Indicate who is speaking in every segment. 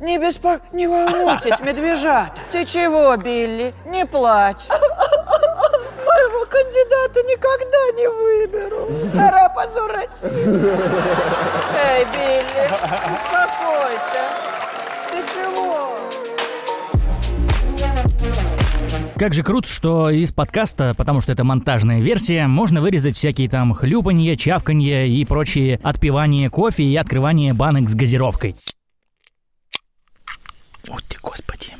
Speaker 1: Не беспок... Не волнуйтесь, медвежата. Ты чего, Билли? Не плачь. Моего кандидата никогда не выберу. Гора позор России. Эй, Билли, успокойся. Ты чего?
Speaker 2: Как же круто, что из подкаста, потому что это монтажная версия, можно вырезать всякие там хлюпанье, чавканье и прочие отпивания кофе и открывание банок с газировкой. Ты, господи.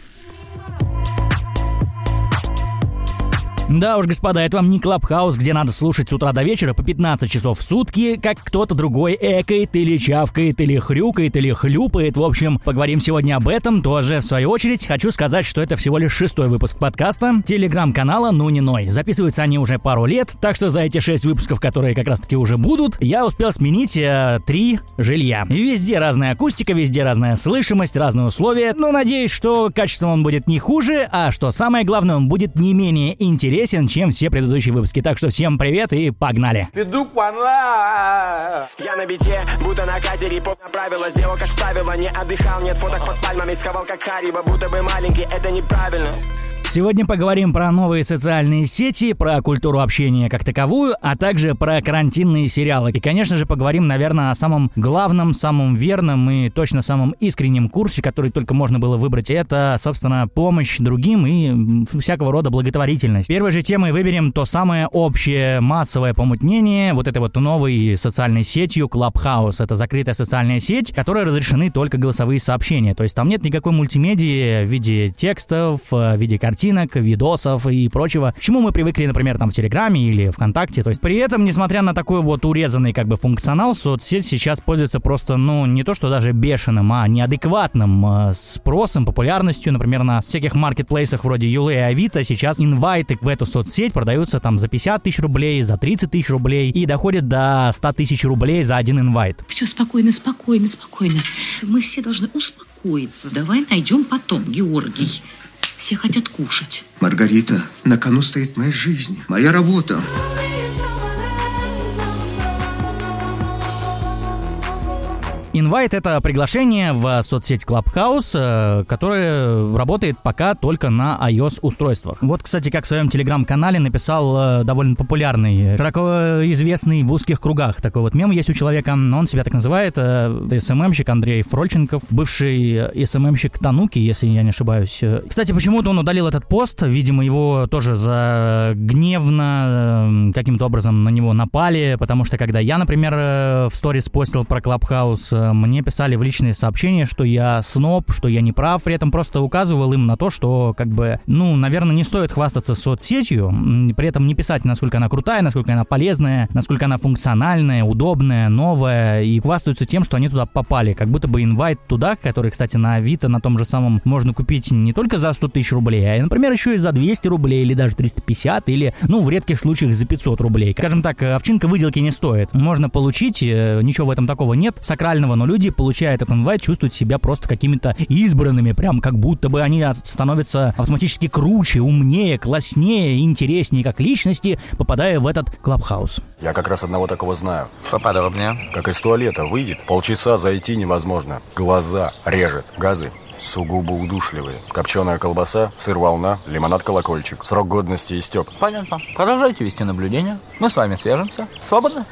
Speaker 2: Да уж, господа, это вам не Клабхаус, где надо слушать с утра до вечера по 15 часов в сутки, как кто-то другой экает или чавкает, или хрюкает, или хлюпает. В общем, поговорим сегодня об этом тоже. В свою очередь, хочу сказать, что это всего лишь шестой выпуск подкаста телеграм-канала «Ну не ной». Записываются они уже пару лет, так что за эти шесть выпусков, которые как раз-таки уже будут, я успел сменить э, три жилья. Везде разная акустика, везде разная слышимость, разные условия, но надеюсь, что качеством он будет не хуже, а что самое главное, он будет не менее интересен интересен, чем все предыдущие выпуски. Так что всем привет и погнали!
Speaker 3: Я на бите, будто на катере Поп правила, сделал как ставила Не отдыхал, нет фоток под пальмами Сковал как Хариба, будто бы маленький Это неправильно
Speaker 2: Сегодня поговорим про новые социальные сети, про культуру общения как таковую, а также про карантинные сериалы. И, конечно же, поговорим, наверное, о самом главном, самом верном и точно самом искреннем курсе, который только можно было выбрать. Это, собственно, помощь другим и всякого рода благотворительность. Первой же темой выберем то самое общее массовое помутнение вот этой вот новой социальной сетью Clubhouse. Это закрытая социальная сеть, которой разрешены только голосовые сообщения. То есть там нет никакой мультимедии в виде текстов, в виде картинок, картинок, видосов и прочего, к чему мы привыкли, например, там в Телеграме или ВКонтакте. То есть при этом, несмотря на такой вот урезанный как бы функционал, соцсеть сейчас пользуется просто, ну, не то что даже бешеным, а неадекватным э, спросом, популярностью. Например, на всяких маркетплейсах вроде Юлы и Авито сейчас инвайты в эту соцсеть продаются там за 50 тысяч рублей, за 30 тысяч рублей и доходят до 100 тысяч рублей за один инвайт.
Speaker 4: Все спокойно, спокойно, спокойно. Мы все должны успокоиться. Давай найдем потом, Георгий. Все хотят кушать.
Speaker 5: Маргарита, на кону стоит моя жизнь, моя работа.
Speaker 2: Инвайт — это приглашение в соцсеть Clubhouse, э, которое работает пока только на iOS-устройствах. Вот, кстати, как в своем телеграм-канале написал э, довольно популярный, широко известный в узких кругах такой вот мем есть у человека, он себя так называет, э, СММщик Андрей Фрольченков, бывший СММщик Тануки, если я не ошибаюсь. Кстати, почему-то он удалил этот пост, видимо, его тоже за гневно каким-то образом на него напали, потому что когда я, например, в сторис постил про Clubhouse, мне писали в личные сообщения, что я сноб, что я не прав, при этом просто указывал им на то, что, как бы, ну, наверное, не стоит хвастаться соцсетью, при этом не писать, насколько она крутая, насколько она полезная, насколько она функциональная, удобная, новая, и хвастаются тем, что они туда попали, как будто бы инвайт туда, который, кстати, на Авито на том же самом можно купить не только за 100 тысяч рублей, а, например, еще и за 200 рублей, или даже 350, или, ну, в редких случаях за 500 рублей. Скажем так, овчинка выделки не стоит. Можно получить, э, ничего в этом такого нет, сакрального но люди, получая этот инвайт, чувствуют себя просто какими-то избранными, прям как будто бы они становятся автоматически круче, умнее, класснее, интереснее как личности, попадая в этот клабхаус.
Speaker 6: Я как раз одного такого знаю.
Speaker 7: Поподробнее.
Speaker 6: Как из туалета выйдет, полчаса зайти невозможно. Глаза режет, газы сугубо удушливые. Копченая колбаса, сыр-волна, лимонад-колокольчик. Срок годности истек.
Speaker 7: Понятно. Продолжайте вести наблюдение. Мы с вами свяжемся. Свободно?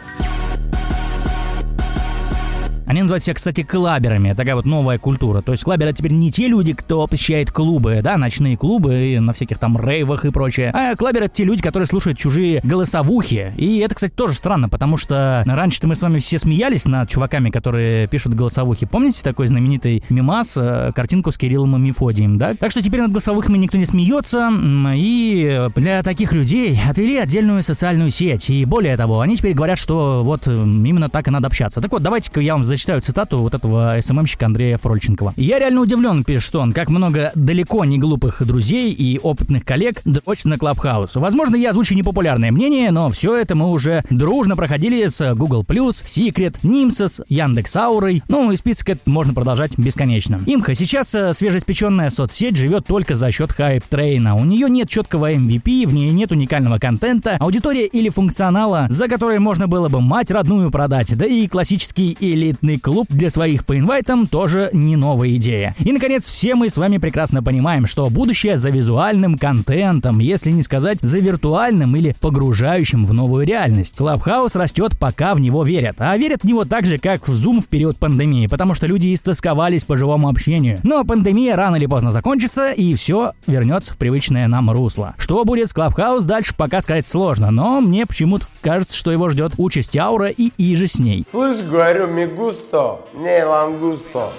Speaker 2: Они называют себя, кстати, клаберами. Такая вот новая культура. То есть клаберы теперь не те люди, кто посещает клубы, да, ночные клубы на всяких там рейвах и прочее. А клаберы это те люди, которые слушают чужие голосовухи. И это, кстати, тоже странно, потому что раньше-то мы с вами все смеялись над чуваками, которые пишут голосовухи. Помните такой знаменитый мимас, э, картинку с Кириллом и Мефодием, да? Так что теперь над голосовухами никто не смеется. И для таких людей отвели отдельную социальную сеть. И более того, они теперь говорят, что вот именно так и надо общаться. Так вот, давайте-ка я вам зачитаю цитату вот этого СММщика Андрея Фрольченкова. «Я реально удивлен, пишет он, как много далеко не глупых друзей и опытных коллег дрочат на Клабхаус. Возможно, я озвучу непопулярное мнение, но все это мы уже дружно проходили с Google+, Secret, Nimses, Яндекс Аурой, ну и список этот можно продолжать бесконечно. Имха сейчас э, свежеиспеченная соцсеть живет только за счет hype train а. У нее нет четкого MVP, в ней нет уникального контента, аудитория или функционала, за который можно было бы мать родную продать, да и классический элитный отдельный клуб для своих по инвайтам тоже не новая идея. И, наконец, все мы с вами прекрасно понимаем, что будущее за визуальным контентом, если не сказать за виртуальным или погружающим в новую реальность. Клабхаус растет, пока в него верят. А верят в него так же, как в Zoom в период пандемии, потому что люди истосковались по живому общению. Но пандемия рано или поздно закончится, и все вернется в привычное нам русло. Что будет с Клабхаус дальше, пока сказать сложно, но мне почему-то кажется, что его ждет участь Аура и Иже с ней.
Speaker 8: Слышь, говорю, ми густо, не лангусто.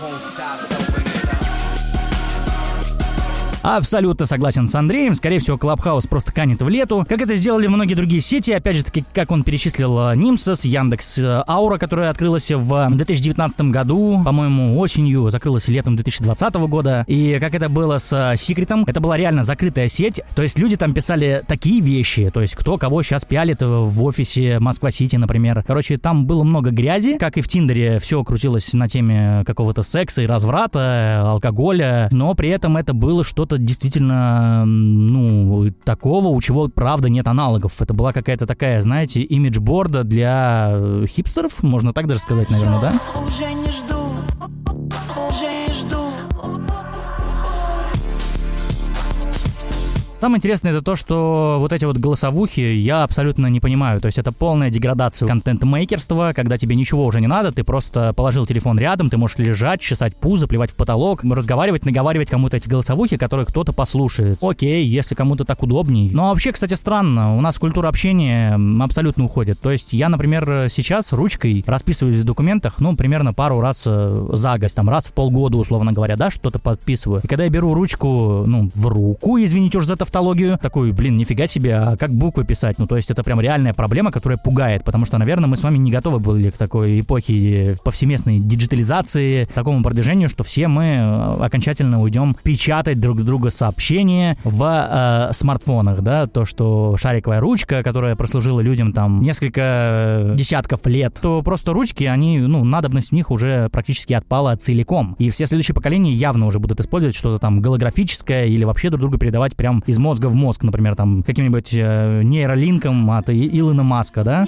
Speaker 2: Абсолютно согласен с Андреем. Скорее всего, Клабхаус просто канет в лету. Как это сделали многие другие сети. Опять же таки, как он перечислил э, Nimses, Яндекс э, Аура, которая открылась в 2019 году, по-моему, осенью, закрылась летом 2020 года. И как это было с Секретом, это была реально закрытая сеть. То есть люди там писали такие вещи. То есть кто кого сейчас пялит в офисе Москва-Сити, например. Короче, там было много грязи. Как и в Тиндере, все крутилось на теме какого-то секса и разврата, алкоголя. Но при этом это было что-то что-то действительно, ну, такого, у чего, правда, нет аналогов. Это была какая-то такая, знаете, имиджборда для э, хипстеров, можно так даже сказать, наверное, да?
Speaker 9: Уже не жду, уже не жду.
Speaker 2: Самое интересное это то, что вот эти вот голосовухи я абсолютно не понимаю. То есть это полная деградация контент-мейкерства, когда тебе ничего уже не надо, ты просто положил телефон рядом, ты можешь лежать, чесать пузо, плевать в потолок, разговаривать, наговаривать кому-то эти голосовухи, которые кто-то послушает. Окей, если кому-то так удобней. Но вообще, кстати, странно, у нас культура общения абсолютно уходит. То есть я, например, сейчас ручкой расписываюсь в документах, ну, примерно пару раз э, за год, там, раз в полгода, условно говоря, да, что-то подписываю. И когда я беру ручку, ну, в руку, извините уж за это тавтологию. Такой, блин, нифига себе, а как буквы писать? Ну, то есть это прям реальная проблема, которая пугает, потому что, наверное, мы с вами не готовы были к такой эпохе повсеместной диджитализации, такому продвижению, что все мы э, окончательно уйдем печатать друг друга сообщения в э, смартфонах, да, то, что шариковая ручка, которая прослужила людям там несколько десятков лет, то просто ручки, они, ну, надобность в них уже практически отпала целиком. И все следующие поколения явно уже будут использовать что-то там голографическое или вообще друг друга передавать прям из мозга в мозг, например, там каким-нибудь э, нейролинком от Илона Маска, да?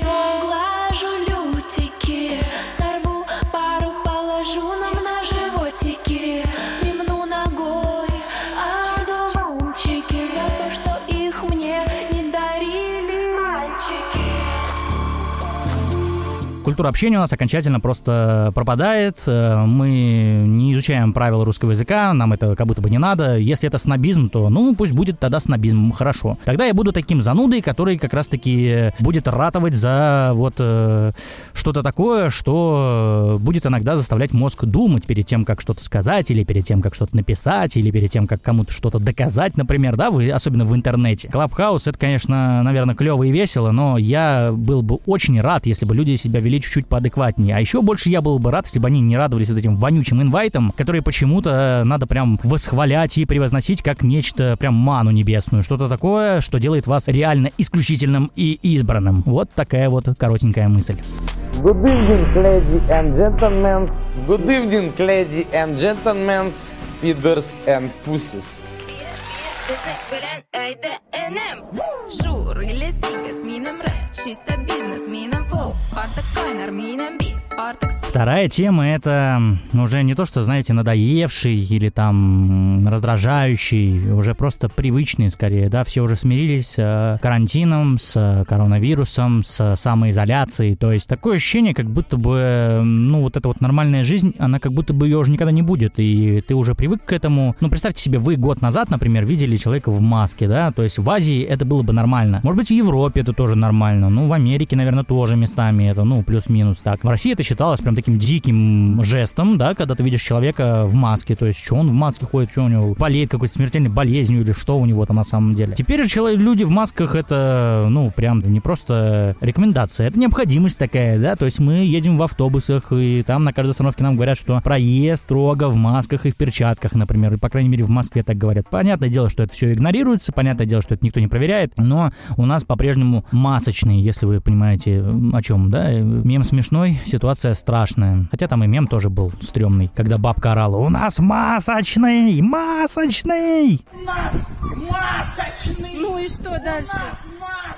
Speaker 2: Культура общения у нас окончательно просто пропадает. Э, Мы не изучаем правила русского языка, нам это как будто бы не надо. Если это снобизм, то ну пусть будет тогда снобизм, хорошо. Тогда я буду таким занудой, который как раз-таки будет ратовать за вот э, что-то такое, что будет иногда заставлять мозг думать перед тем, как что-то сказать, или перед тем, как что-то написать, или перед тем, как кому-то что-то доказать, например, да, вы, особенно в интернете. Клабхаус это, конечно, наверное, клево и весело, но я был бы очень рад, если бы люди себя вели чуть-чуть поадекватнее. А еще больше я был бы рад, если бы они не радовались вот этим вонючим инвайтам, которые почему-то надо прям восхвалять и превозносить как нечто прям ману небесную. Что-то такое, что делает вас реально исключительным и избранным. Вот такая вот коротенькая мысль.
Speaker 8: Good evening, ladies and gentlemen. Good evening, ladies and gentlemen, speeders and pussies.
Speaker 9: ajde e nem Zhurri le sikës minëm re Shiste biznes minëm fo Partë kajnër minëm bit
Speaker 2: Вторая тема это уже не то, что, знаете, надоевший или там раздражающий, уже просто привычный скорее, да, все уже смирились с э, карантином, с коронавирусом, с самоизоляцией, то есть такое ощущение, как будто бы, ну, вот эта вот нормальная жизнь, она как будто бы ее уже никогда не будет, и ты уже привык к этому. Ну, представьте себе, вы год назад, например, видели человека в маске, да, то есть в Азии это было бы нормально. Может быть, в Европе это тоже нормально, ну, в Америке, наверное, тоже местами это, ну, плюс-минус так. В России это считалось прям таким диким жестом, да, когда ты видишь человека в маске, то есть что он в маске ходит, что у него болеет какой-то смертельной болезнью или что у него там на самом деле. Теперь же человек, люди в масках это, ну, прям не просто рекомендация, это необходимость такая, да, то есть мы едем в автобусах, и там на каждой остановке нам говорят, что проезд строго в масках и в перчатках, например, и, по крайней мере, в Москве так говорят. Понятное дело, что это все игнорируется, понятное дело, что это никто не проверяет, но у нас по-прежнему масочные, если вы понимаете, о чем, да, мем смешной, ситуация ситуация страшная. Хотя там и мем тоже был стрёмный, когда бабка орала «У нас масочный! Масочный!»
Speaker 10: Нас масочный!
Speaker 11: Ну и что дальше?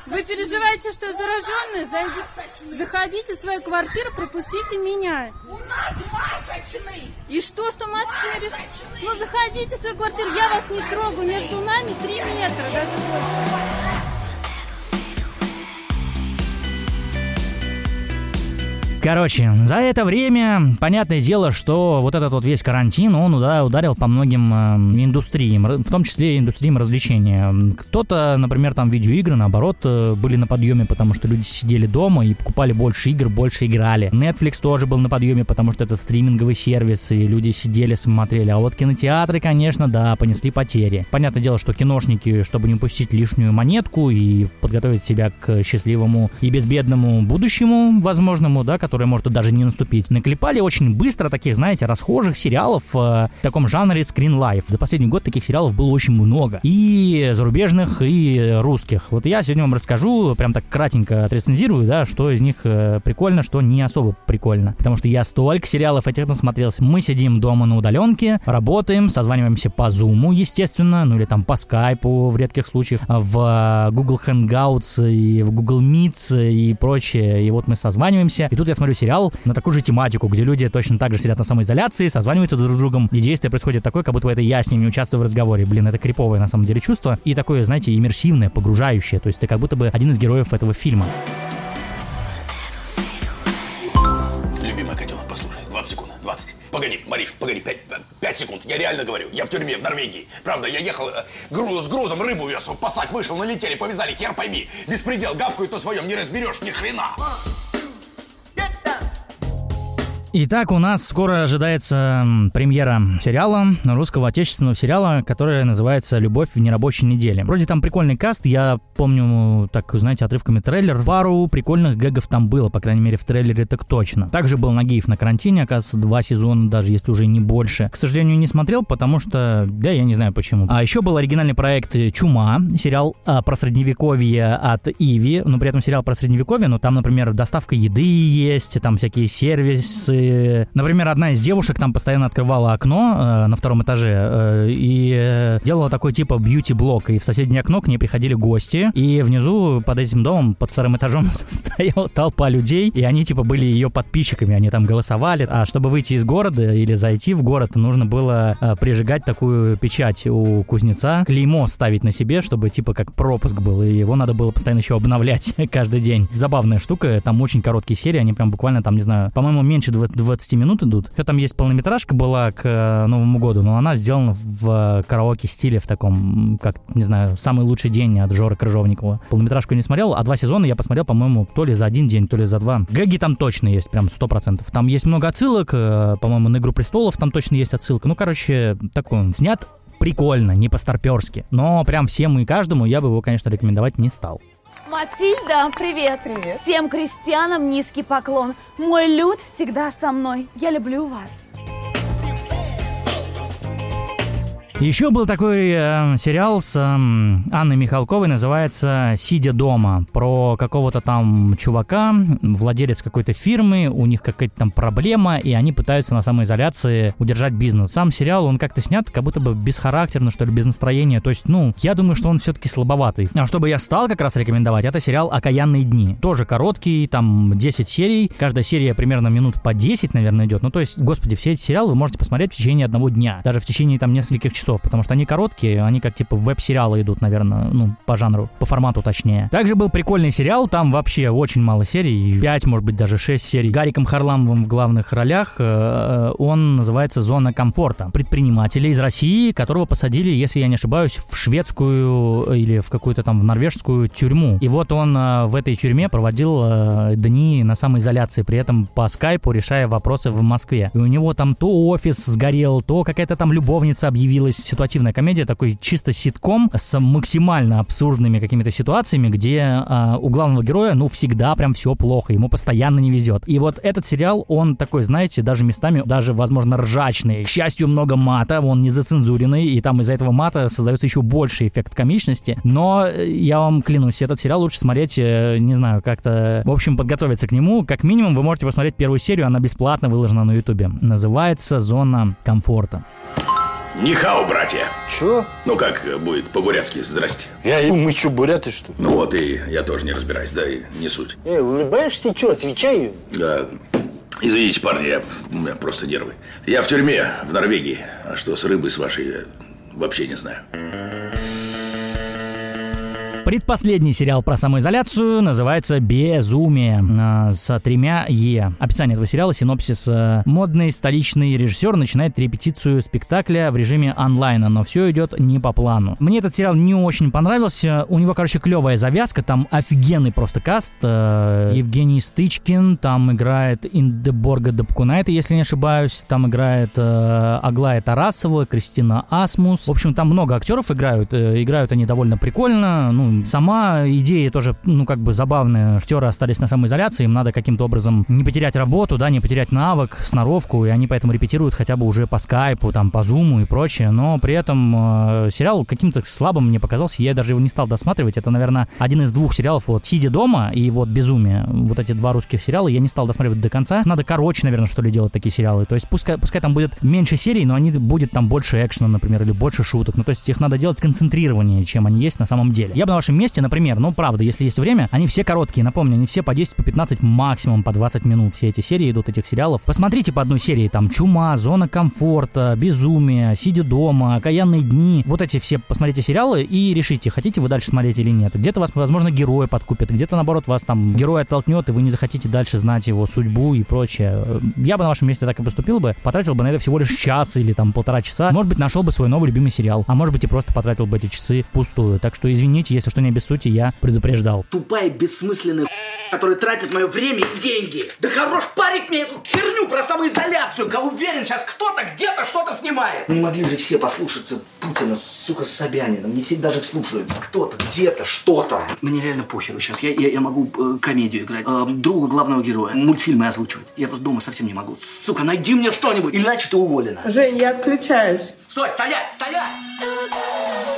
Speaker 11: Вы переживаете, что зараженные? Зайдите, заходите в свою квартиру, пропустите меня.
Speaker 10: У нас масочный!
Speaker 11: И что, что масочный? Ну заходите в свою квартиру, я вас не трогаю. Между нами три метра, даже больше.
Speaker 2: Короче, за это время, понятное дело, что вот этот вот весь карантин, он ударил по многим э, индустриям, в том числе индустриям развлечения. Кто-то, например, там видеоигры, наоборот, э, были на подъеме, потому что люди сидели дома и покупали больше игр, больше играли. Netflix тоже был на подъеме, потому что это стриминговый сервис, и люди сидели, смотрели. А вот кинотеатры, конечно, да, понесли потери. Понятное дело, что киношники, чтобы не упустить лишнюю монетку и подготовить себя к счастливому и безбедному будущему, возможному, да, которая может даже не наступить, наклепали очень быстро таких, знаете, расхожих сериалов э, в таком жанре Screen Life. За последний год таких сериалов было очень много. И зарубежных, и русских. Вот я сегодня вам расскажу, прям так кратенько отрецензирую, да, что из них э, прикольно, что не особо прикольно. Потому что я столько сериалов этих насмотрелся. Мы сидим дома на удаленке, работаем, созваниваемся по Zoom, естественно, ну или там по Skype в редких случаях, в Google Hangouts и в Google Meets и прочее. И вот мы созваниваемся. И тут я смотрю сериал на такую же тематику, где люди точно так же сидят на самоизоляции, созваниваются друг с другом, и действие происходит такое, как будто это я с ними участвую в разговоре. Блин, это криповое на самом деле чувство. И такое, знаете, иммерсивное, погружающее. То есть ты как будто бы один из героев этого фильма.
Speaker 12: Любимая котенок, послушай, 20 секунд, 20. Погоди, Мариш, погоди, 5, 5 секунд. Я реально говорю, я в тюрьме в Норвегии. Правда, я ехал э, груз, с грузом, рыбу вез, пасать вышел, налетели, повязали, хер пойми. Беспредел, гавкают на своем, не разберешь ни хрена.
Speaker 2: Итак, у нас скоро ожидается премьера сериала, русского отечественного сериала, который называется «Любовь в нерабочей неделе». Вроде там прикольный каст, я помню, так, знаете, отрывками трейлер. Пару прикольных гэгов там было, по крайней мере, в трейлере так точно. Также был Нагиев на карантине, оказывается, два сезона, даже если уже не больше. К сожалению, не смотрел, потому что, да, я не знаю почему. А еще был оригинальный проект «Чума», сериал а, про средневековье от Иви, но при этом сериал про средневековье, но там, например, доставка еды есть, там всякие сервисы, например, одна из девушек там постоянно открывала окно э, на втором этаже э, и э, делала такой типа бьюти-блок, и в соседнее окно к ней приходили гости, и внизу под этим домом, под вторым этажом стояла толпа людей, и они типа были ее подписчиками, они там голосовали, а чтобы выйти из города или зайти в город, нужно было э, прижигать такую печать у кузнеца, клеймо ставить на себе, чтобы типа как пропуск был, и его надо было постоянно еще обновлять каждый день. Забавная штука, там очень короткие серии, они прям буквально там, не знаю, по-моему, меньше 20 минут идут. Еще там есть полнометражка была к э, Новому году, но она сделана в караоке стиле, в таком, как, не знаю, «Самый лучший день» от Жоры Крыжовникова. Полнометражку не смотрел, а два сезона я посмотрел, по-моему, то ли за один день, то ли за два. Гэги там точно есть, прям сто процентов. Там есть много отсылок, э, по-моему, на «Игру престолов» там точно есть отсылка. Ну, короче, такой он снят прикольно, не по-старперски. Но прям всем и каждому я бы его, конечно, рекомендовать не стал.
Speaker 13: Матильда, привет! Привет! Всем крестьянам низкий поклон. Мой люд всегда со мной. Я люблю вас.
Speaker 2: Еще был такой э, сериал с э, Анной Михалковой, называется «Сидя дома», про какого-то там чувака, владелец какой-то фирмы, у них какая-то там проблема, и они пытаются на самоизоляции удержать бизнес. Сам сериал, он как-то снят, как будто бы бесхарактерно, что ли, без настроения, то есть, ну, я думаю, что он все-таки слабоватый. А чтобы я стал как раз рекомендовать, это сериал «Окаянные дни». Тоже короткий, там 10 серий, каждая серия примерно минут по 10, наверное, идет. Ну, то есть, господи, все эти сериалы вы можете посмотреть в течение одного дня, даже в течение там нескольких часов часов, потому что они короткие, они как типа веб-сериалы идут, наверное, ну, по жанру, по формату точнее. Также был прикольный сериал, там вообще очень мало серий, 5, может быть, даже 6 серий. С Гариком Харламовым в главных ролях, э, э, он называется «Зона комфорта». Предпринимателя из России, которого посадили, если я не ошибаюсь, в шведскую или в какую-то там в норвежскую тюрьму. И вот он э, в этой тюрьме проводил дни на самоизоляции, при этом по скайпу решая вопросы в Москве. И у него там то офис сгорел, то какая-то там любовница объявилась ситуативная комедия, такой чисто ситком с максимально абсурдными какими-то ситуациями, где а, у главного героя, ну, всегда прям все плохо, ему постоянно не везет. И вот этот сериал, он такой, знаете, даже местами, даже, возможно, ржачный. К счастью, много мата, он не зацензуренный, и там из-за этого мата создается еще больше эффект комичности. Но э, я вам клянусь, этот сериал лучше смотреть, э, не знаю, как-то, в общем, подготовиться к нему. Как минимум, вы можете посмотреть первую серию, она бесплатно выложена на ютубе. Называется «Зона комфорта».
Speaker 12: Нихау, братья.
Speaker 14: Чё?
Speaker 12: Ну как будет по-бурятски, здрасте.
Speaker 14: Я ему, мы чё, буряты, что ли?
Speaker 12: Ну вот, и я тоже не разбираюсь, да, и не суть.
Speaker 14: Эй, улыбаешься, чё, отвечаю.
Speaker 12: Да. Извините, парни, я, у меня просто нервы. Я в тюрьме, в Норвегии. А что с рыбой с вашей, я вообще не знаю.
Speaker 2: Предпоследний сериал про самоизоляцию называется «Безумие» э, с тремя «Е». Описание этого сериала, синопсис. э, Модный столичный режиссер начинает репетицию спектакля в режиме онлайна, но все идет не по плану. Мне этот сериал не очень понравился. У него, короче, клевая завязка, там офигенный просто каст. Э, Евгений Стычкин, там играет Индеборга Дапкунайта, если не ошибаюсь. Там играет Аглая Тарасова, Кристина Асмус. В общем, там много актеров играют. Играют они довольно прикольно. Ну, сама идея тоже, ну, как бы забавная. Актеры остались на самоизоляции, им надо каким-то образом не потерять работу, да, не потерять навык, сноровку, и они поэтому репетируют хотя бы уже по скайпу, там, по зуму и прочее. Но при этом э, сериал каким-то слабым мне показался, я даже его не стал досматривать. Это, наверное, один из двух сериалов, вот, «Сидя дома» и вот «Безумие». Вот эти два русских сериала я не стал досматривать до конца. Надо короче, наверное, что ли, делать такие сериалы. То есть пускай, пускай там будет меньше серий, но они будет там больше экшена, например, или больше шуток. Ну, то есть их надо делать концентрированнее, чем они есть на самом деле. Я бы на вашем месте, например, ну, правда, если есть время, они все короткие, напомню, они все по 10, по 15, максимум по 20 минут. Все эти серии идут, этих сериалов. Посмотрите по одной серии, там, «Чума», «Зона комфорта», «Безумие», «Сидя дома», «Окаянные дни». Вот эти все посмотрите сериалы и решите, хотите вы дальше смотреть или нет. Где-то вас, возможно, герои подкупят, где-то, наоборот, вас там герой оттолкнет, и вы не захотите дальше знать его судьбу и прочее. Я бы на вашем месте так и поступил бы, потратил бы на это всего лишь час или там полтора часа. Может быть, нашел бы свой новый любимый сериал, а может быть и просто потратил бы эти часы впустую. Так что извините, если что не без сути, я предупреждал.
Speaker 15: Тупая, бессмысленная которая тратит мое время и деньги. Да хорош парить мне эту херню про самоизоляцию. Я уверен, сейчас кто-то где-то что-то снимает. Не могли же все послушаться Путина, сука, с Собянином. Не все даже слушают. Кто-то, где-то, что-то. Мне реально похеру сейчас. Я, я, я могу э, комедию играть, э, друга главного героя, мультфильмы озвучивать. Я просто дома совсем не могу. Сука, найди мне что-нибудь, иначе ты уволена.
Speaker 16: Жень, я отключаюсь.
Speaker 15: Стой, стоять, стоять!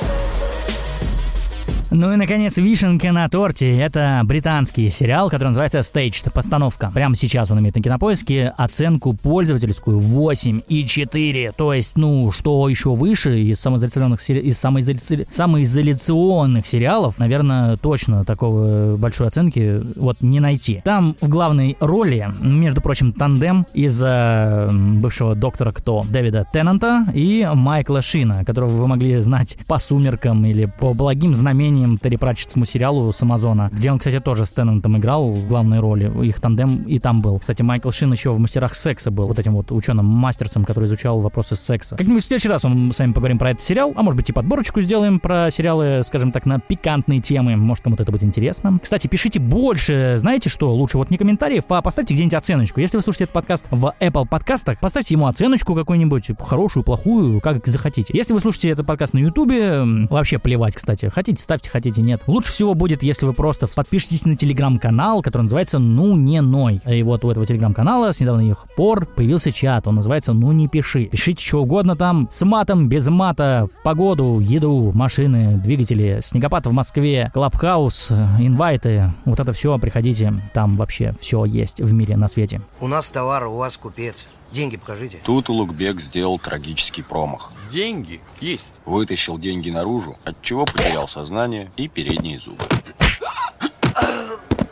Speaker 2: Ну и, наконец, вишенка на торте. Это британский сериал, который называется Staged, постановка. Прямо сейчас он имеет на кинопоиске оценку пользовательскую 8,4. То есть, ну, что еще выше из самоизоляционных, из самоизоля... самоизоляционных сериалов, наверное, точно такого большой оценки вот не найти. Там в главной роли, между прочим, тандем из э, бывшего доктора Кто Дэвида Теннанта и Майкла Шина, которого вы могли знать по «Сумеркам» или по «Благим знамениям» Терри Пратчетскому сериалу с Амазона, где он, кстати, тоже с Теннантом играл в главной роли. Их тандем и там был. Кстати, Майкл Шин еще в «Мастерах секса» был вот этим вот ученым-мастерсом, который изучал вопросы секса. Как-нибудь в следующий раз мы с вами поговорим про этот сериал, а может быть и подборочку сделаем про сериалы, скажем так, на пикантные темы. Может, кому-то это будет интересно. Кстати, пишите больше. Знаете что? Лучше вот не комментариев, а поставьте где-нибудь оценочку. Если вы слушаете этот подкаст в Apple подкастах, поставьте ему оценочку какую-нибудь, хорошую, плохую, как захотите. Если вы слушаете этот подкаст на Ютубе, вообще плевать, кстати. Хотите, ставьте, хотите, нет. Лучше всего будет, если вы просто подпишитесь на телеграм-канал, который называется «Ну не ной». И вот у этого телеграм-канала с недавних пор появился чат, он называется «Ну не пиши». Пишите что угодно там, с матом, без мата, погоду, еду, машины, двигатели, снегопад в Москве, клабхаус, инвайты. Вот это все, приходите, там вообще все есть в мире, на свете.
Speaker 17: У нас товар, у вас купец. Деньги покажите.
Speaker 6: Тут Улугбек сделал трагический промах.
Speaker 18: Деньги есть.
Speaker 6: Вытащил деньги наружу, от чего потерял сознание и передние зубы.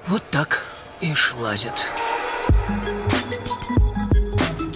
Speaker 17: Вот так и шлазят.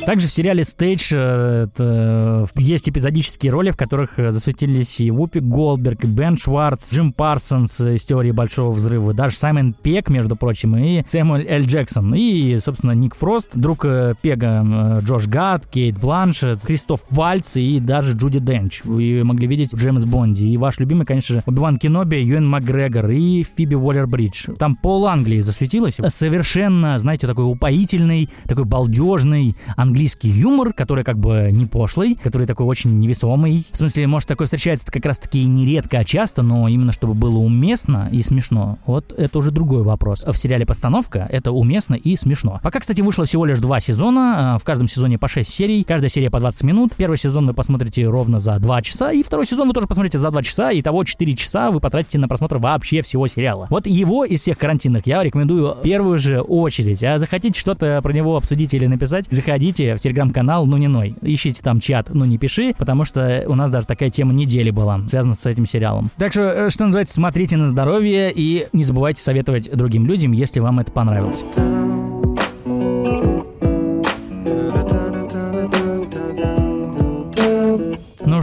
Speaker 2: Также в сериале Staged э, это, есть эпизодические роли, в которых э, засветились и Вупи Голдберг, и Бен Шварц, Джим Парсонс из «Теории Большого Взрыва», даже Саймон Пегг, между прочим, и Сэмюэль Л. Джексон, и, собственно, Ник Фрост, друг э, Пегга, Джош Гад, Кейт Бланшет, Кристоф Вальц и даже Джуди Денч. Вы могли видеть Джеймс Бонде. И ваш любимый, конечно же, Оби-Ван Кеноби, Юэн Макгрегор и Фиби Уоллер-Бридж. Там пол Англии засветилась. Совершенно, знаете, такой упоительный, такой балдежный, английский юмор, который как бы не пошлый, который такой очень невесомый. В смысле, может, такой встречается как раз-таки не редко, а часто, но именно чтобы было уместно и смешно, вот это уже другой вопрос. В сериале «Постановка» это уместно и смешно. Пока, кстати, вышло всего лишь два сезона, а, в каждом сезоне по 6 серий, каждая серия по 20 минут. Первый сезон вы посмотрите ровно за 2 часа, и второй сезон вы тоже посмотрите за 2 часа, и того 4 часа вы потратите на просмотр вообще всего сериала. Вот его из всех карантинных я рекомендую в первую же очередь. А захотите что-то про него обсудить или написать, заходите в телеграм-канал «Ну не ной». Ищите там чат «Ну не пиши», потому что у нас даже такая тема недели была, связана с этим сериалом. Так что, э, что называется, смотрите на здоровье и не забывайте советовать другим людям, если вам это понравилось.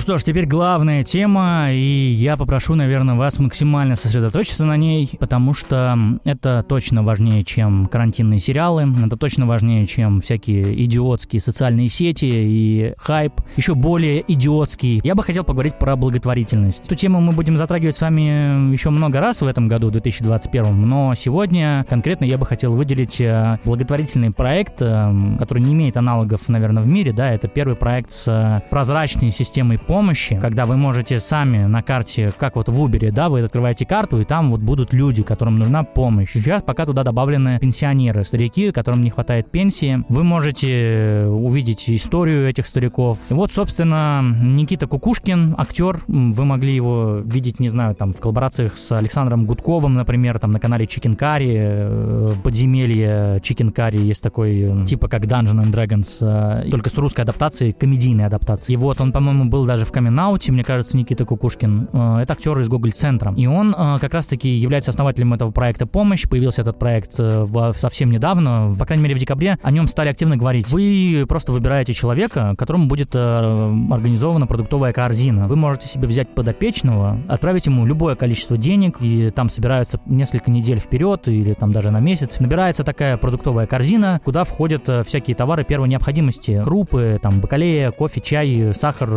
Speaker 2: Что ж, теперь главная тема, и я попрошу, наверное, вас максимально сосредоточиться на ней, потому что это точно важнее, чем карантинные сериалы, это точно важнее, чем всякие идиотские социальные сети и хайп, еще более идиотский. Я бы хотел поговорить про благотворительность. Эту тему мы будем затрагивать с вами еще много раз в этом году, в 2021, но сегодня конкретно я бы хотел выделить э, благотворительный проект, э, который не имеет аналогов, наверное, в мире, да, это первый проект с э, прозрачной системой помощи, когда вы можете сами на карте, как вот в Uber, да, вы открываете карту, и там вот будут люди, которым нужна помощь. Сейчас пока туда добавлены пенсионеры, старики, которым не хватает пенсии. Вы можете увидеть историю этих стариков. И вот, собственно, Никита Кукушкин, актер, вы могли его видеть, не знаю, там, в коллаборациях с Александром Гудковым, например, там, на канале Chicken Curry, э, подземелье Chicken Curry есть такой, э, типа как Dungeon and Dragons, э, только с русской адаптацией, комедийной адаптацией. И вот он, по-моему, был даже камин мне кажется, Никита Кукушкин. Э, это актер из Google Центра. И он э, как раз-таки является основателем этого проекта «Помощь». Появился этот проект э, совсем недавно, по крайней мере в декабре. О нем стали активно говорить. Вы просто выбираете человека, которому будет организована продуктовая корзина. Вы можете себе взять подопечного, отправить ему любое количество денег, и там собираются несколько недель вперед или там даже на месяц. Набирается такая продуктовая корзина, куда входят всякие товары первой необходимости. Крупы, там, бакалея, кофе, чай, сахар,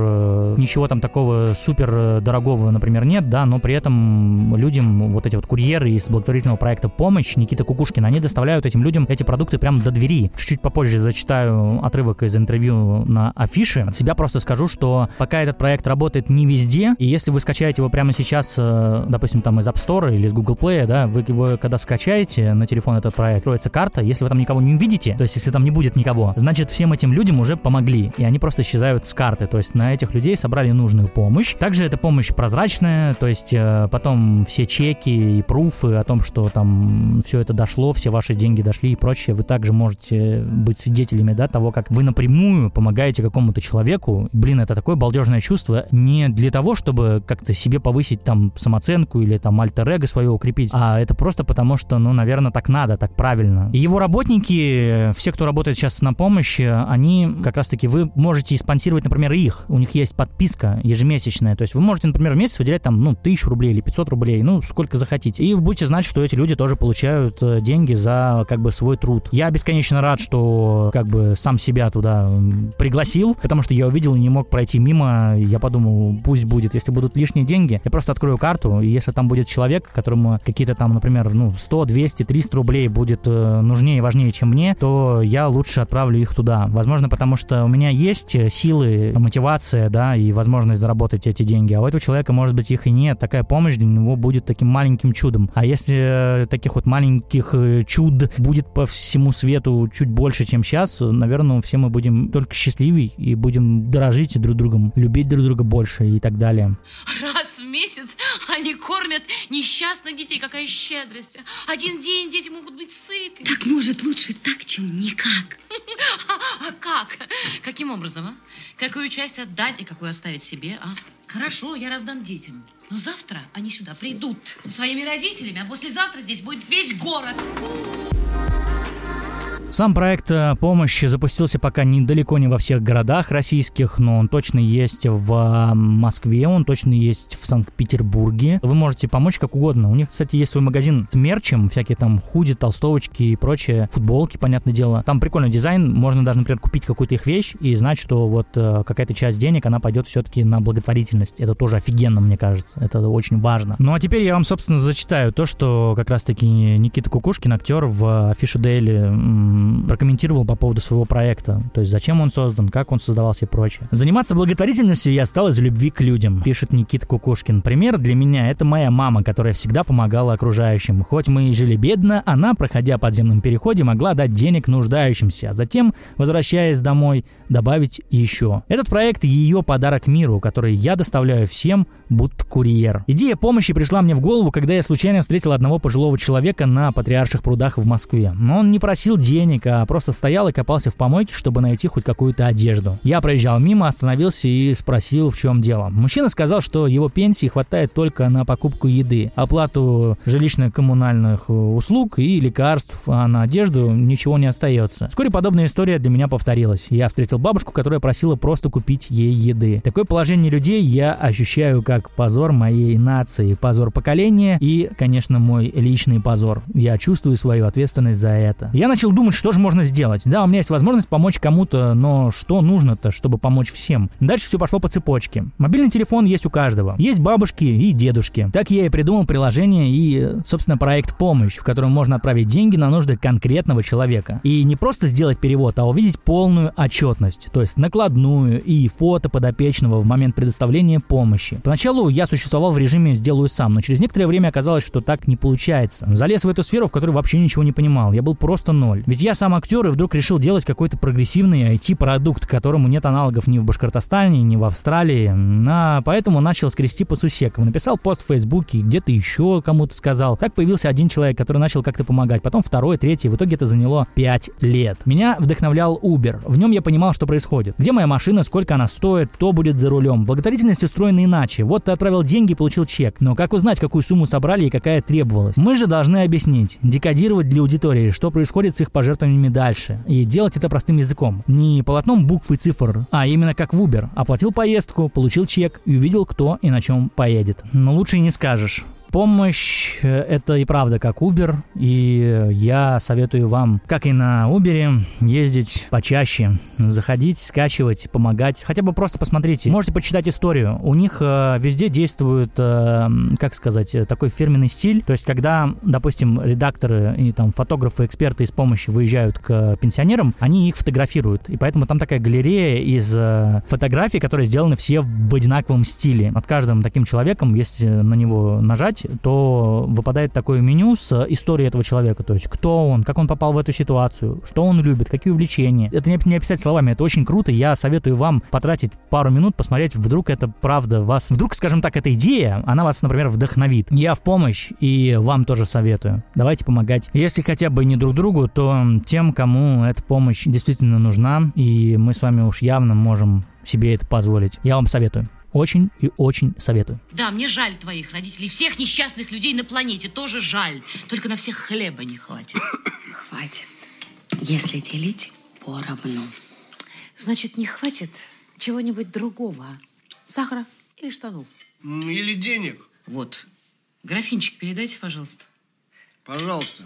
Speaker 2: ничего там такого супер э, дорогого, например, нет, да, но при этом людям, вот эти вот курьеры из благотворительного проекта «Помощь», Никита Кукушкин, они доставляют этим людям эти продукты прямо до двери. Чуть-чуть попозже зачитаю отрывок из интервью на афише. От себя просто скажу, что пока этот проект работает не везде, и если вы скачаете его прямо сейчас, э, допустим, там из App Store или из Google Play, да, вы его когда скачаете на телефон этот проект, откроется карта, если вы там никого не увидите, то есть если там не будет никого, значит всем этим людям уже помогли, и они просто исчезают с карты, то есть на этих людей собрали нужную помощь. Также эта помощь прозрачная, то есть э, потом все чеки и пруфы о том, что там все это дошло, все ваши деньги дошли и прочее, вы также можете быть свидетелями, да, того, как вы напрямую помогаете какому-то человеку. Блин, это такое балдежное чувство не для того, чтобы как-то себе повысить там самооценку или там альтер-эго свое укрепить, а это просто потому, что, ну, наверное, так надо, так правильно. И его работники, все, кто работает сейчас на помощи, они как раз-таки, вы можете спонсировать, например, их. У них есть подписка ежемесячная. То есть вы можете, например, в месяц выделять там, ну, тысячу рублей или 500 рублей, ну, сколько захотите. И будете знать, что эти люди тоже получают э, деньги за, как бы, свой труд. Я бесконечно рад, что, как бы, сам себя туда пригласил, потому что я увидел и не мог пройти мимо. Я подумал, пусть будет. Если будут лишние деньги, я просто открою карту, и если там будет человек, которому какие-то там, например, ну, 100, 200, 300 рублей будет э, нужнее и важнее, чем мне, то я лучше отправлю их туда. Возможно, потому что у меня есть силы, мотивация, да, и возможность заработать эти деньги, а у этого человека, может быть, их и нет. Такая помощь для него будет таким маленьким чудом. А если таких вот маленьких э, чуд будет по всему свету чуть больше, чем сейчас, наверное, все мы будем только счастливее и будем дорожить друг другом, любить друг друга больше и так далее.
Speaker 4: Раз в месяц они кормят несчастных детей. Какая щедрость. Один день дети могут быть сыты.
Speaker 16: Так может лучше так, чем никак.
Speaker 4: А как? Каким образом, а? Какую часть отдать и какую оставить себе, а? Хорошо, я раздам детям. Но завтра они сюда придут своими родителями, а послезавтра здесь будет весь город.
Speaker 2: Сам проект э, помощи запустился пока недалеко не во всех городах российских, но он точно есть в Москве, он точно есть в Санкт-Петербурге. Вы можете помочь как угодно. У них, кстати, есть свой магазин с мерчем, всякие там худи, толстовочки и прочее, футболки, понятное дело. Там прикольный дизайн, можно даже, например, купить какую-то их вещь и знать, что вот э, какая-то часть денег, она пойдет все-таки на благотворительность. Это тоже офигенно, мне кажется. Это очень важно. Ну а теперь я вам, собственно, зачитаю то, что как раз-таки Никита Кукушкин, актер в Афишу Дейли прокомментировал по поводу своего проекта. То есть зачем он создан, как он создавался и прочее. Заниматься благотворительностью я стал из любви к людям, пишет Никит Кукушкин. Пример для меня это моя мама, которая всегда помогала окружающим. Хоть мы и жили бедно, она, проходя подземном переходе, могла дать денег нуждающимся, а затем, возвращаясь домой, добавить еще. Этот проект ее подарок миру, который я доставляю всем, будто курьер. Идея помощи пришла мне в голову, когда я случайно встретил одного пожилого человека на Патриарших прудах в Москве. Но он не просил денег, а просто стоял и копался в помойке, чтобы найти хоть какую-то одежду. Я проезжал мимо, остановился и спросил, в чем дело. Мужчина сказал, что его пенсии хватает только на покупку еды, оплату жилищно-коммунальных э, услуг и лекарств, а на одежду ничего не остается. Вскоре подобная история для меня повторилась. Я встретил бабушку, которая просила просто купить ей еды. Такое положение людей я ощущаю как позор моей нации, позор поколения и, конечно, мой личный позор. Я чувствую свою ответственность за это. Я начал думать, что же можно сделать. Да, у меня есть возможность помочь кому-то, но что нужно-то, чтобы помочь всем? Дальше все пошло по цепочке. Мобильный телефон есть у каждого. Есть бабушки и дедушки. Так я и придумал приложение и, собственно, проект «Помощь», в котором можно отправить деньги на нужды конкретного человека. И не просто сделать перевод, а увидеть полную отчетность, то есть накладную и фото подопечного в момент предоставления помощи. Поначалу я существовал в режиме «сделаю сам», но через некоторое время оказалось, что так не получается. Залез в эту сферу, в которой вообще ничего не понимал. Я был просто ноль. Ведь я сам актер и вдруг решил делать какой-то прогрессивный IT-продукт, которому нет аналогов ни в Башкортостане, ни в Австралии. А поэтому начал скрести по сусекам. Написал пост в Фейсбуке, где-то еще кому-то сказал. Так появился один человек, который начал как-то помогать. Потом второй, третий. В итоге это заняло 5 лет. Меня вдохновлял Uber. В нем я понимал, что происходит. Где моя машина, сколько она стоит, кто будет за рулем. Благотворительность устроена иначе. Вот ты отправил деньги, получил чек. Но как узнать, какую сумму собрали и какая требовалась? Мы же должны объяснить, декодировать для аудитории, что происходит с их пожертвованиями дальше. И делать это простым языком. Не полотном букв и цифр, а именно как в Uber. Оплатил поездку, получил чек и увидел, кто и на чем поедет. Но лучше и не скажешь. Помощь э, — это и правда как Uber, и я советую вам, как и на Uber, ездить почаще, заходить, скачивать, помогать, хотя бы просто посмотрите. Можете почитать историю. У них э, везде действует, э, как сказать, такой фирменный стиль, то есть когда, допустим, редакторы и там фотографы, эксперты из помощи выезжают к пенсионерам, они их фотографируют, и поэтому там такая галерея из э, фотографий, которые сделаны все в одинаковом стиле. Над каждым таким человеком, если на него нажать, то выпадает такое меню с историей этого человека, то есть кто он, как он попал в эту ситуацию, что он любит, какие увлечения. Это не, не описать словами, это очень круто, я советую вам потратить пару минут, посмотреть, вдруг это правда вас, вдруг, скажем так, эта идея, она вас, например, вдохновит. Я в помощь и вам тоже советую. Давайте помогать. Если хотя бы не друг другу, то тем, кому эта помощь действительно нужна, и мы с вами уж явно можем себе это позволить. Я вам советую. Очень и очень советую.
Speaker 4: Да, мне жаль твоих родителей, всех несчастных людей на планете тоже жаль. Только на всех хлеба не хватит.
Speaker 16: Хватит, если делить поровну.
Speaker 4: Значит, не хватит чего-нибудь другого. Сахара или штанов.
Speaker 14: Или денег.
Speaker 4: Вот. Графинчик передайте, пожалуйста.
Speaker 14: Пожалуйста.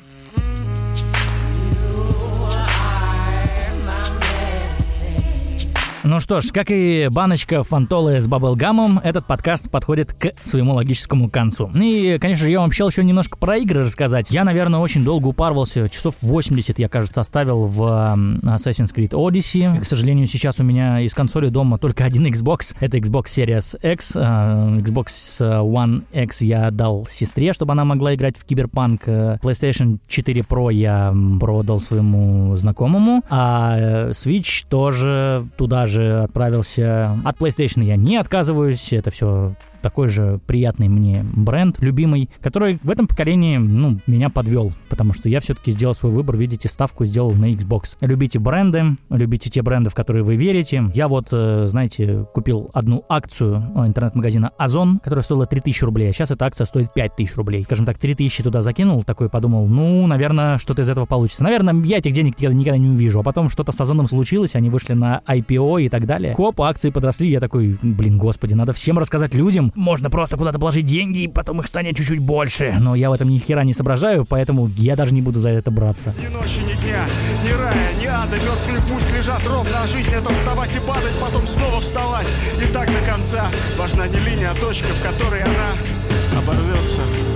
Speaker 2: Ну что ж, как и баночка фантолы с баблгамом, этот подкаст подходит к своему логическому концу. И, конечно же, я вам обещал еще немножко про игры рассказать. Я, наверное, очень долго упарывался. Часов 80 я, кажется, оставил в Assassin's Creed Odyssey. И, к сожалению, сейчас у меня из консоли дома только один Xbox. Это Xbox Series X. Xbox One X я отдал сестре, чтобы она могла играть в Киберпанк. PlayStation 4 Pro я продал своему знакомому. А Switch тоже туда же отправился. От PlayStation я не отказываюсь, это все такой же приятный мне бренд, любимый, который в этом поколении, ну, меня подвел, потому что я все-таки сделал свой выбор, видите, ставку сделал на Xbox. Любите бренды, любите те бренды, в которые вы верите. Я вот, э, знаете, купил одну акцию интернет-магазина Озон, которая стоила 3000 рублей, а сейчас эта акция стоит 5000 рублей. Скажем так, 3000 туда закинул, такой подумал, ну, наверное, что-то из этого получится. Наверное, я этих денег никогда, никогда не увижу, а потом что-то с Озоном случилось, они вышли на IPO и так далее. Хоп, акции подросли, я такой, блин, господи, надо всем рассказать людям, можно просто куда-то положить деньги, и потом их станет чуть-чуть больше. Но я в этом ни хера не соображаю, поэтому я даже не буду за это браться.
Speaker 18: Ни ночи, ни дня, ни рая, ни ада Мертвые пусть лежат ровно, а жизнь это вставать и падать Потом снова вставать, и так до конца Важна не линия, а точка, в которой она оборвется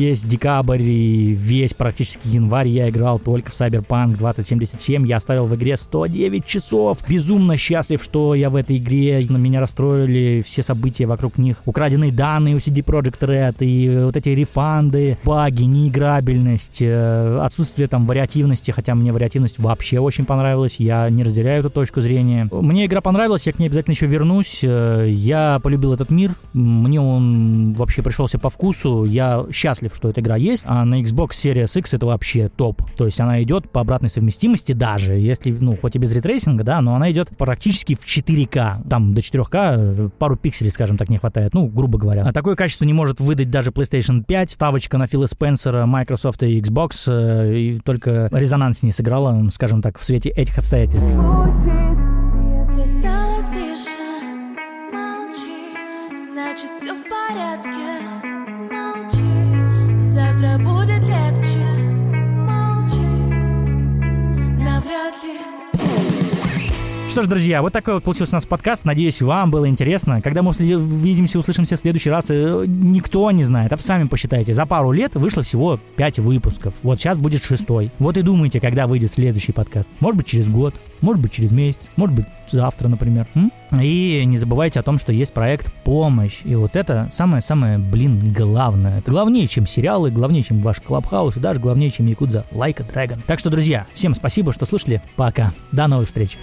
Speaker 2: весь декабрь и весь практически январь я играл только в Cyberpunk 2077. Я оставил в игре 109 часов. Безумно счастлив, что я в этой игре. На меня расстроили все события вокруг них. Украденные данные у CD Projekt Red и вот эти рефанды, баги, неиграбельность, э, отсутствие там вариативности, хотя мне вариативность вообще очень понравилась. Я не разделяю эту точку зрения. Мне игра понравилась, я к ней обязательно еще вернусь. Э, Я полюбил этот мир. Мне он вообще пришелся по вкусу. Я счастлив, что эта игра есть. А на Xbox Series X это вообще топ. То есть она идет по обратной совместимости даже, если, ну, хоть и без ray tracing а, да, но она идет практически в 4К. Там до 4К э, пару пикселей, скажем так, не хватает. Ну, грубо говоря. А такое качество не может выдать даже PlayStation 5. Ставочка на Фила Спенсера, Microsoft и Xbox. э, И только резонанс не сыграла, скажем так, в свете этих обстоятельств.
Speaker 9: Значит все в порядке. Навряд ли.
Speaker 2: Что ж, друзья, вот такой вот получился у нас подкаст. Надеюсь, вам было интересно. Когда мы увидимся, услышимся в следующий раз, э, никто не знает. А сами посчитайте. За пару лет вышло всего 5 выпусков. Вот сейчас будет шестой. Вот и думайте, когда выйдет следующий подкаст. Может быть, через год, может быть, через месяц, может быть, завтра, например. М? И не забывайте о том, что есть проект «Помощь». И вот это самое-самое, блин, главное. Это главнее, чем сериалы, главнее, чем ваш Клабхаус, и даже главнее, чем Якудза Like a Dragon. Так что, друзья, всем спасибо, что слушали. Пока. До новых встреч.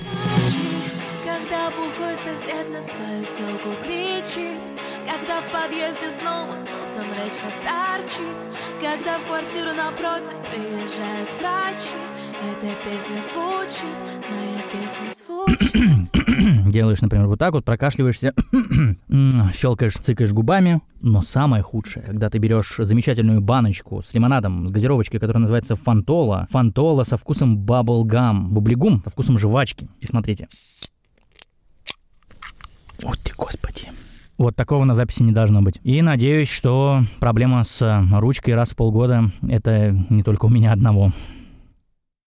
Speaker 9: Когда бухой сосед на свою телку кричит Когда в подъезде снова кто-то мрачно торчит Когда в квартиру напротив приезжают врачи Эта песня звучит, моя песня звучит
Speaker 2: Делаешь, например, вот так вот, прокашливаешься, щелкаешь, цыкаешь губами. Но самое худшее, когда ты берешь замечательную баночку с лимонадом, с газировочкой, которая называется фантола. Фантола со вкусом баблгам. Бублигум со вкусом жвачки. И смотрите. Вот ты, господи. Вот такого на записи не должно быть. И надеюсь, что проблема с ручкой раз в полгода — это не только у меня одного.